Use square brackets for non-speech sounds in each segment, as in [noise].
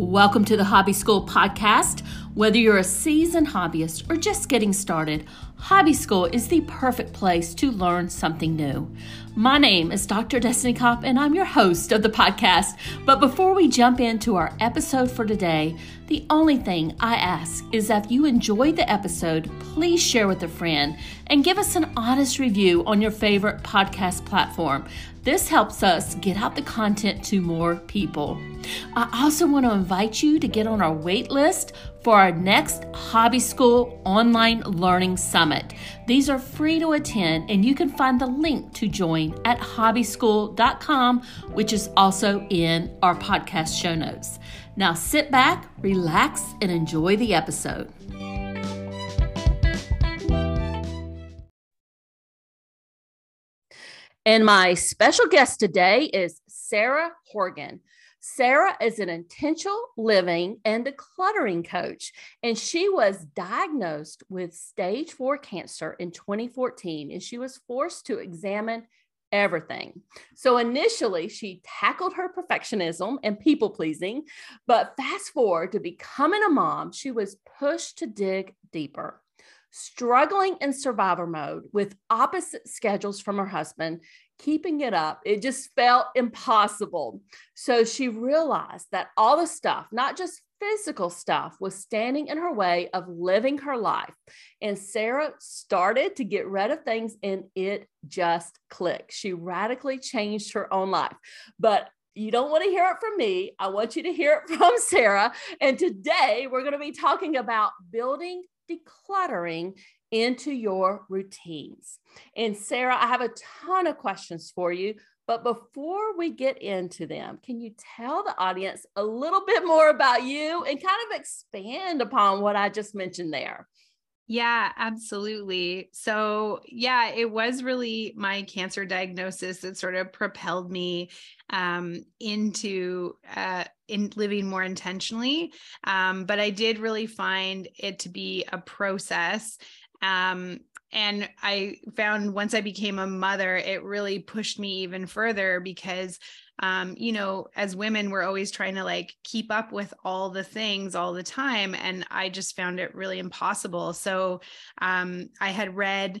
Welcome to the HobbyScool podcast. Whether you're a seasoned hobbyist or just getting started, HobbyScool is the perfect place to learn something new. My name is Dr. Destiny Kopp, and I'm your host of the podcast. But before we jump into our episode for today, the only thing I ask is that if you enjoyed the episode, please share with a friend and give us an honest review on your favorite podcast platform. This helps us get out the content to more people. I also want to invite you to get on our wait list for our next HobbyScool Online Learning Summit. These are free to attend, and you can find the link to join at hobbyscool.com, which is also in our podcast show notes. Now sit back, relax, and enjoy the episode. And my special guest today is Sarah Horgan. Sarah is an intentional living and decluttering coach, and she was diagnosed with stage four cancer in 2014, and she was forced to examine everything. So initially, she tackled her perfectionism and people pleasing, but fast forward to becoming a mom, she was pushed to dig deeper struggling in survivor mode with opposite schedules from her husband, keeping it up, it just felt impossible. So she realized that all the stuff, not just physical stuff, was standing in her way of living her life. And Sarah started to get rid of things and it just clicked. She radically changed her own life. But you don't want to hear it from me. I want you to hear it [laughs] from Sarah. And today we're going to be talking about building decluttering into your routines. And Sarah, I have a ton of questions for you. But before we get into them, can you tell the audience a little bit more about you and kind of expand upon what I just mentioned there? Yeah, absolutely. So, yeah, it was really my cancer diagnosis that sort of propelled me um, into uh, in living more intentionally. Um, but I did really find it to be a process. Um, and I found once I became a mother, it really pushed me even further because um, you know, as women, we're always trying to like keep up with all the things all the time. And I just found it really impossible. So um, I had read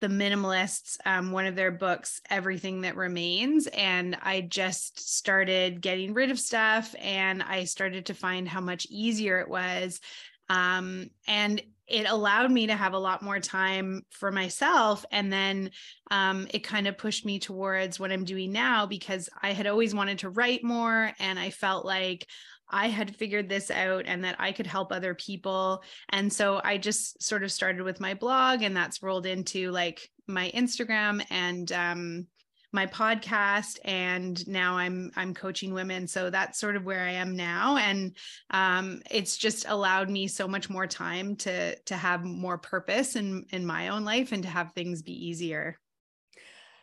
the minimalists um, one of their books everything that remains and i just started getting rid of stuff and i started to find how much easier it was um, and it allowed me to have a lot more time for myself and then um, it kind of pushed me towards what i'm doing now because i had always wanted to write more and i felt like I had figured this out and that I could help other people. And so I just sort of started with my blog and that's rolled into like my Instagram and um, my podcast and now i'm i'm coaching women. So that's sort of where i am now. And um, it's just allowed me so much more time to to have more purpose in in my own life and to have things be easier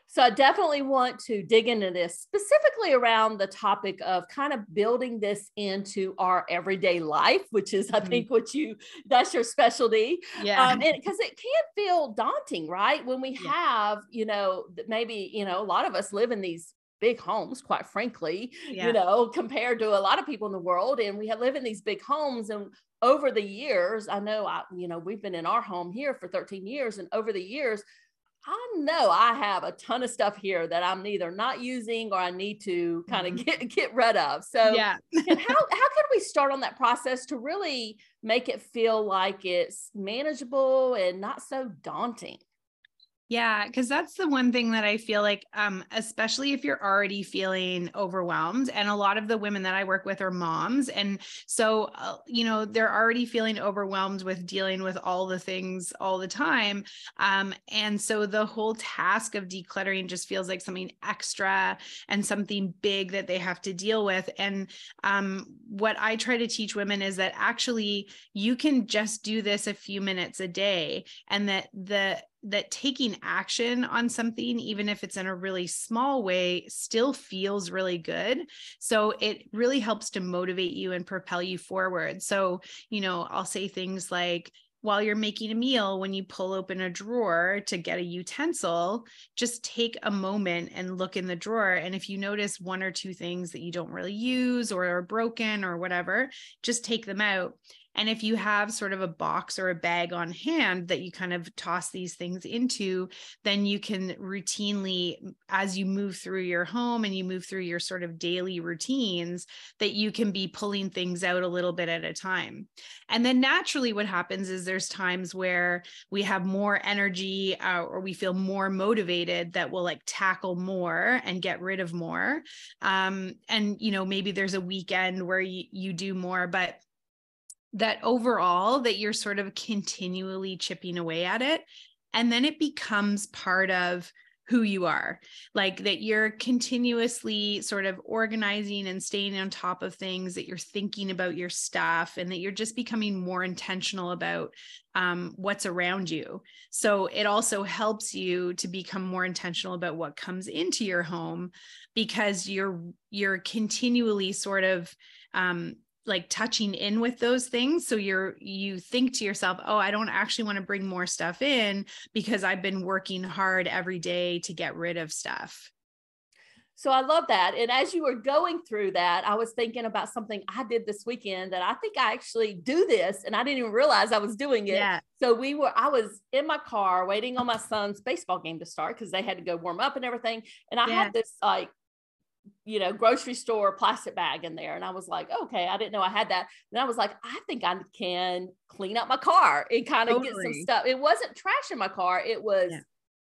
so I definitely want to dig into this specifically around the topic of kind of building this into our everyday life, which is, I mm-hmm. think, what you that's your specialty. Yeah. Um, and because it can feel daunting, right? When we yeah. have, you know, maybe, you know, a lot of us live in these big homes, quite frankly, yeah. you know, compared to a lot of people in the world. And we have live in these big homes. And over the years, I know I, you know, we've been in our home here for 13 years. And over the years, I know I have a ton of stuff here that I'm either not using or I need to kind of mm-hmm. get [laughs] get rid of. So yeah. how [laughs] how can we start on that process to really make it feel like it's manageable and not so daunting? Yeah, because that's the one thing that I feel like, um, especially if you're already feeling overwhelmed. And a lot of the women that I work with are moms. And so, uh, you know, they're already feeling overwhelmed with dealing with all the things all the time. Um, and so the whole task of decluttering just feels like something extra and something big that they have to deal with. And um, what I try to teach women is that actually you can just do this a few minutes a day and that the that taking action on something even if it's in a really small way still feels really good. So it really helps to motivate you and propel you forward. So you know i'll say things like while you're making a meal, when you pull open a drawer to get a utensil, just take a moment and look in the drawer. And if you notice one or two things that you don't really use or are broken or whatever, just take them out and if you have sort of a box or a bag on hand that you kind of toss these things into, then you can routinely, as you move through your home and you move through your sort of daily routines, that you can be pulling things out a little bit at a time. And then naturally, what happens is there's times where we have more energy uh, or we feel more motivated that we'll like tackle more and get rid of more. Um, and, you know, maybe there's a weekend where you, you do more, but that overall that you're sort of continually chipping away at it and then it becomes part of who you are. Like that you're continuously sort of organizing and staying on top of things that you're thinking about your stuff and that you're just becoming more intentional about um, what's around you. So it also helps you to become more intentional about what comes into your home because you're you're continually sort of um, like touching in with those things so you're you think to yourself oh i don't actually want to bring more stuff in because i've been working hard every day to get rid of stuff so I love that. And as you were going through that, I was thinking about something I did this weekend that I think I actually do this and I didn't even realize I was doing it. Yeah. So we were, I was in my car waiting on my son's baseball game to start because they had to go warm up and everything. And I yeah. had this like you know, grocery store plastic bag in there. And I was like, okay, I didn't know I had that. And I was like, I think I can clean up my car and kind of totally. get some stuff. It wasn't trash in my car. It was yeah.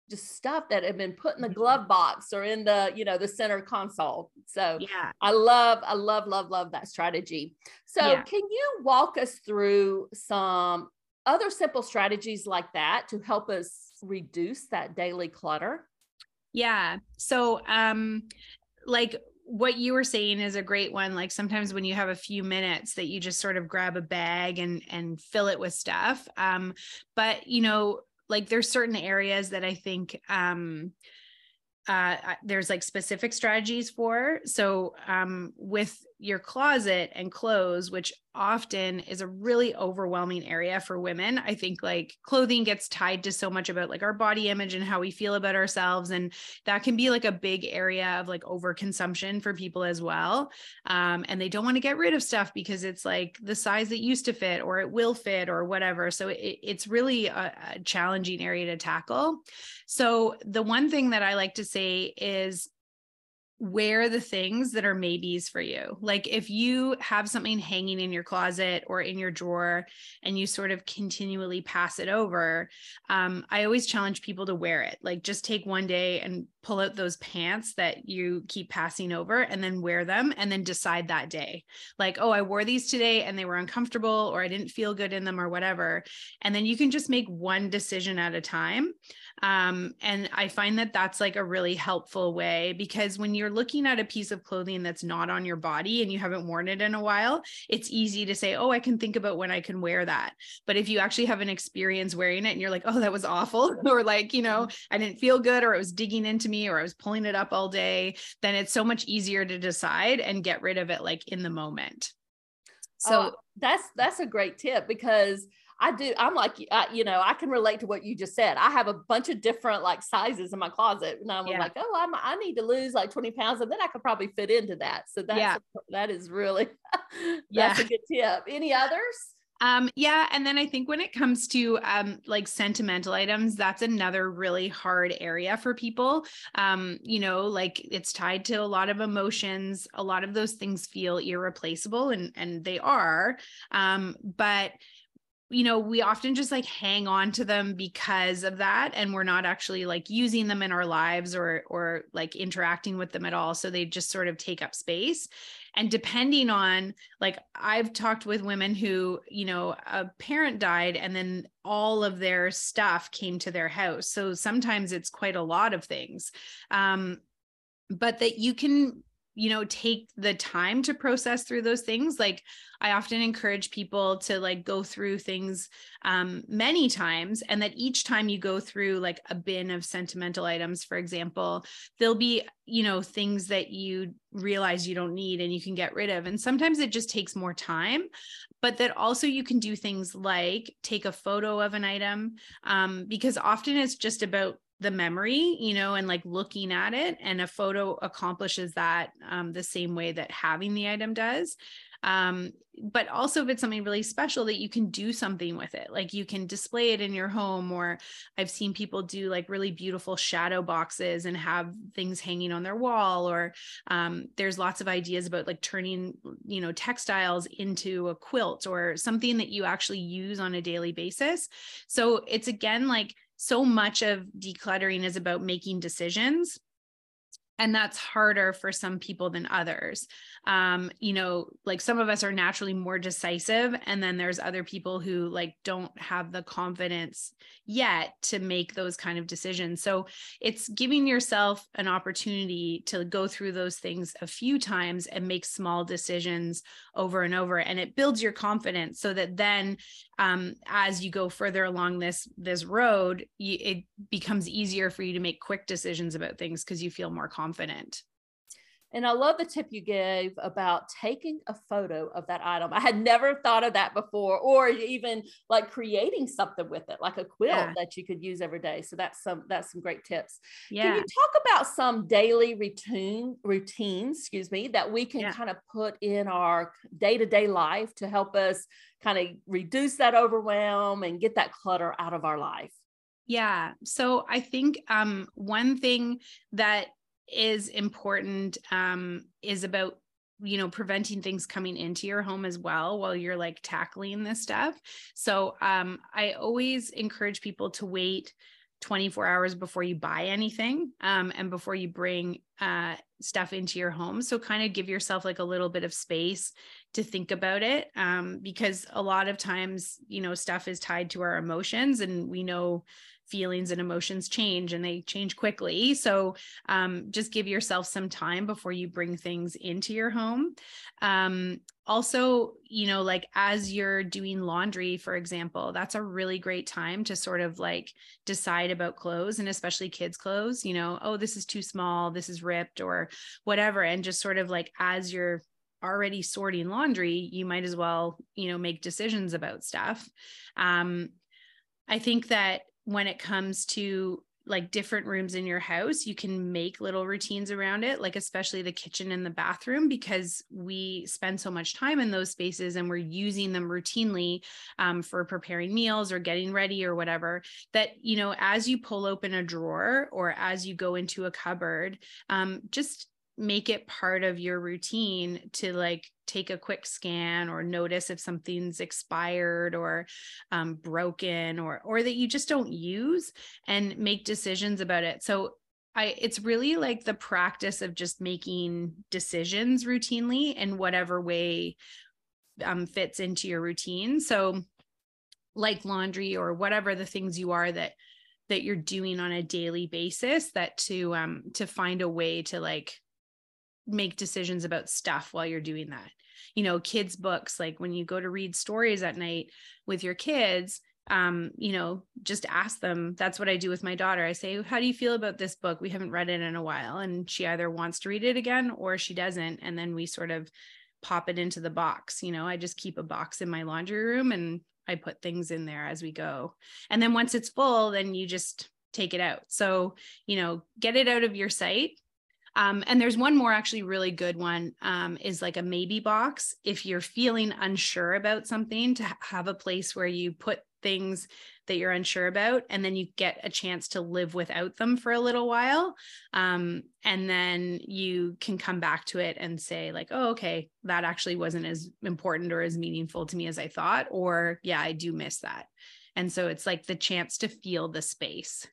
just stuff that had been put in the mm-hmm. glove box or in the, you know, the center console. So yeah, I love, I love, love, love that strategy. So yeah. can you walk us through some other simple strategies like that to help us reduce that daily clutter? Yeah. So um like what you were saying is a great one like sometimes when you have a few minutes that you just sort of grab a bag and and fill it with stuff um but you know like there's certain areas that i think um uh, there's like specific strategies for. So, um, with your closet and clothes, which often is a really overwhelming area for women, I think like clothing gets tied to so much about like our body image and how we feel about ourselves. And that can be like a big area of like overconsumption for people as well. Um, and they don't want to get rid of stuff because it's like the size that used to fit or it will fit or whatever. So, it, it's really a, a challenging area to tackle. So, the one thing that I like to say is wear the things that are maybes for you. Like if you have something hanging in your closet or in your drawer and you sort of continually pass it over, um, I always challenge people to wear it. Like just take one day and pull out those pants that you keep passing over and then wear them and then decide that day. Like, oh, I wore these today and they were uncomfortable or I didn't feel good in them or whatever. And then you can just make one decision at a time. Um, and I find that that's like a really helpful way because when you're looking at a piece of clothing that's not on your body and you haven't worn it in a while, it's easy to say, oh, I can think about when I can wear that. But if you actually have an experience wearing it and you're like, oh, that was awful, [laughs] or like, you know, I didn't feel good, or it was digging into me, or I was pulling it up all day, then it's so much easier to decide and get rid of it like in the moment. So oh, that's that's a great tip because I do. I'm like, uh, you know, I can relate to what you just said. I have a bunch of different like sizes in my closet, and I'm yeah. like, oh, I'm, I need to lose like 20 pounds, and then I could probably fit into that. So that's yeah. that is really [laughs] that's yeah. a good tip. Any others? Um, yeah. And then I think when it comes to um, like sentimental items, that's another really hard area for people. Um, you know, like it's tied to a lot of emotions. A lot of those things feel irreplaceable and, and they are. Um, but you know we often just like hang on to them because of that and we're not actually like using them in our lives or or like interacting with them at all so they just sort of take up space. And depending on like i've talked with women who you know a parent died and then all of their stuff came to their house. So sometimes it's quite a lot of things. Um but that you can you know take the time to process through those things like i often encourage people to like go through things um, many times and that each time you go through like a bin of sentimental items for example there'll be you know things that you realize you don't need and you can get rid of and sometimes it just takes more time but that also you can do things like take a photo of an item um, because often it's just about the memory, you know, and like looking at it. And a photo accomplishes that um, the same way that having the item does. Um, but also if it's something really special that you can do something with it, like you can display it in your home, or I've seen people do like really beautiful shadow boxes and have things hanging on their wall, or um, there's lots of ideas about like turning, you know, textiles into a quilt or something that you actually use on a daily basis. So it's again like so much of decluttering is about making decisions and that's harder for some people than others. Um you know like some of us are naturally more decisive and then there's other people who like don't have the confidence yet to make those kind of decisions. So it's giving yourself an opportunity to go through those things a few times and make small decisions over and over and it builds your confidence so that then um, as you go further along this this road you, it becomes easier for you to make quick decisions about things because you feel more confident and I love the tip you gave about taking a photo of that item. [laughs] I had never thought of that before, or even like creating something with it, like a quilt yeah. that you could use every day. So that's some that's some great tips. Yeah. Can you talk about some daily routine routines, excuse me, that we can yeah. kind of put in our day-to-day life to help us kind of reduce that overwhelm and get that clutter out of our life? Yeah. So I think um, one thing that is important um, is about you know preventing things coming into your home as well while you're like tackling this stuff. So um, i always encourage people to wait 24 hours before you buy anything um, and before you bring uh, stuff into your home. So kind of give yourself like a little bit of space to think about it um, because a lot of times you know stuff is tied to our emotions and we know feelings and emotions change and they change quickly. So um, just give yourself some time before you bring things into your home. Um, also, you know, like as you're doing laundry, for example, that's a really great time to sort of like decide about clothes and especially kids' clothes, you know, oh, this is too small, this is ripped or whatever. And just sort of like as you're already sorting laundry, you might as well, you know, make decisions about stuff. Um, I think that when it comes to like different rooms in your house, you can make little routines around it, like especially the kitchen and the bathroom, because we spend so much time in those spaces and we're using them routinely um, for preparing meals or getting ready or whatever. That, you know, as you pull open a drawer or as you go into a cupboard, um, just make it part of your routine to like take a quick scan or notice if something's expired or um, broken or or that you just don't use and make decisions about it so I it's really like the practice of just making decisions routinely in whatever way um, fits into your routine. So like laundry or whatever the things you are that that you're doing on a daily basis that to um to find a way to like make decisions about stuff while you're doing that. You know, kids' books, like when you go to read stories at night with your kids, um, you know, just ask them. That's what I do with my daughter. I say, How do you feel about this book? We haven't read it in a while. And she either wants to read it again or she doesn't. And then we sort of pop it into the box. You know, I just keep a box in my laundry room and I put things in there as we go. And then once it's full, then you just take it out. So, you know, get it out of your sight um, and there's one more actually really good one um, is like a maybe box. If you're feeling unsure about something, to have a place where you put things that you're unsure about, and then you get a chance to live without them for a little while. Um, and then you can come back to it and say, like, oh, okay, that actually wasn't as important or as meaningful to me as I thought. Or, yeah, I do miss that. And so it's like the chance to feel the space.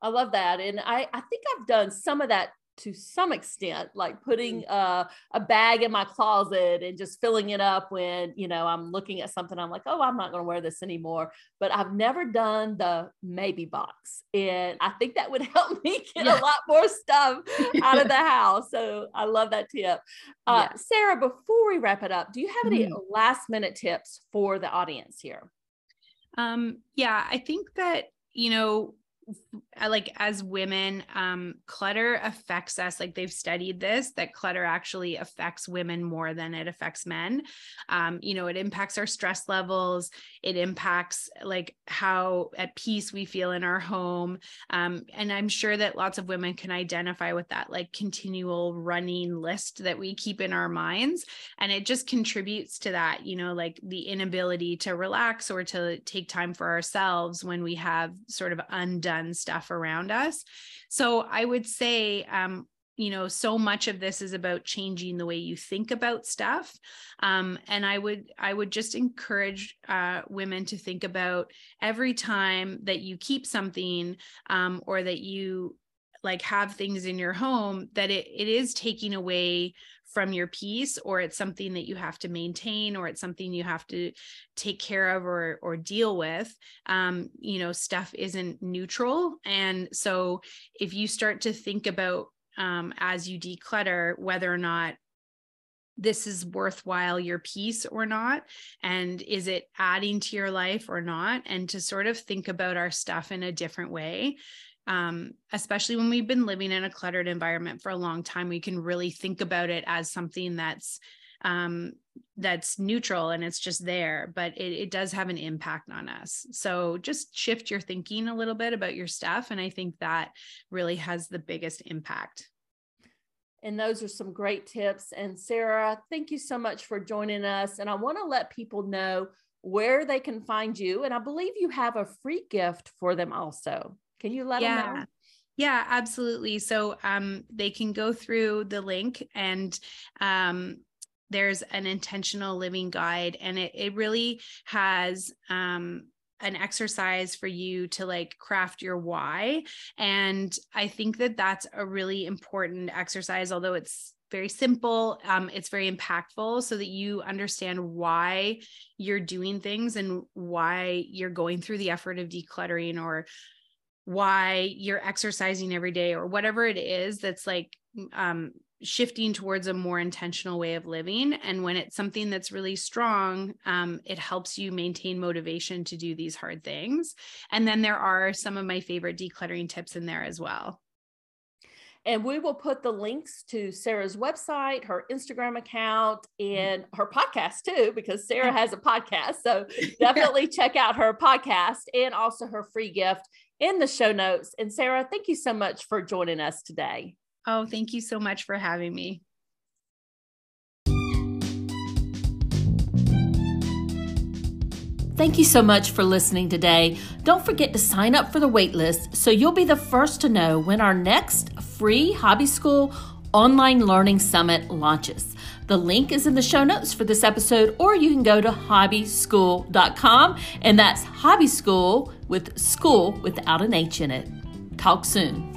I love that. And I, I think I've done some of that to some extent like putting mm. uh, a bag in my closet and just filling it up when you know i'm looking at something i'm like oh i'm not going to wear this anymore but i've never done the maybe box and i think that would [laughs] help me get yeah. a lot more stuff [laughs] out of the house so i love that tip uh, yeah. sarah before we wrap it up do you have any mm-hmm. last minute tips for the audience here um, yeah i think that you know like as women um clutter affects us like they've studied this that clutter actually affects women more than it affects men. Um you know it impacts our stress levels it impacts like how at peace we feel in our home. Um and i'm sure that lots of women can identify with that like continual running list that we keep in our minds. And it just contributes to that you know like the inability to relax or to take time for ourselves when we have sort of undone stuff around us. So I would say, um, you know, so much of this is about changing the way you think about stuff. Um, and I would, I would just encourage uh, women to think about every time that you keep something um, or that you like have things in your home that it, it is taking away from your peace or it's something that you have to maintain or it's something you have to take care of or or deal with. Um, you know stuff isn't neutral. And so if you start to think about um, as you declutter whether or not this is worthwhile your peace or not and is it adding to your life or not and to sort of think about our stuff in a different way um, especially when we've been living in a cluttered environment for a long time we can really think about it as something that's um, that's neutral and it's just there but it, it does have an impact on us. So just shift your thinking a little bit about your stuff and i think that really has the biggest impact. And those are some great tips. And sarah thank you so much for joining us. And i want to let people know where they can find you. And i believe you have a free gift for them also can you let yeah. them know? Yeah, absolutely. So um, they can go through the link and um, there's an intentional living guide, and it, it really has um, an exercise for you to like craft your why. And I think that that's a really important exercise, although it's very simple. Um, it's very impactful so that you understand why you're doing things and why you're going through the effort of decluttering or why you're exercising every day or whatever it is that's like um, shifting towards a more intentional way of living. And when it's something that's really strong, um, it helps you maintain motivation to do these hard things. And then there are some of my favorite decluttering tips in there as well. And we will put the links to Sarah's website, her Instagram account, and her podcast too, because Sarah has a podcast. So [laughs] definitely check out her podcast and also her free gift in the show notes. And Sarah, thank you so much for joining us today. Oh, thank you so much for having me. Thank you so much for listening today. Don't forget to sign up for the waitlist so you'll be the first to know when our next free HobbyScool online learning summit launches. The link is in the show notes for this episode, or you can go to hobbyscool.com, and that's hobby school with school without an H in it. Talk soon.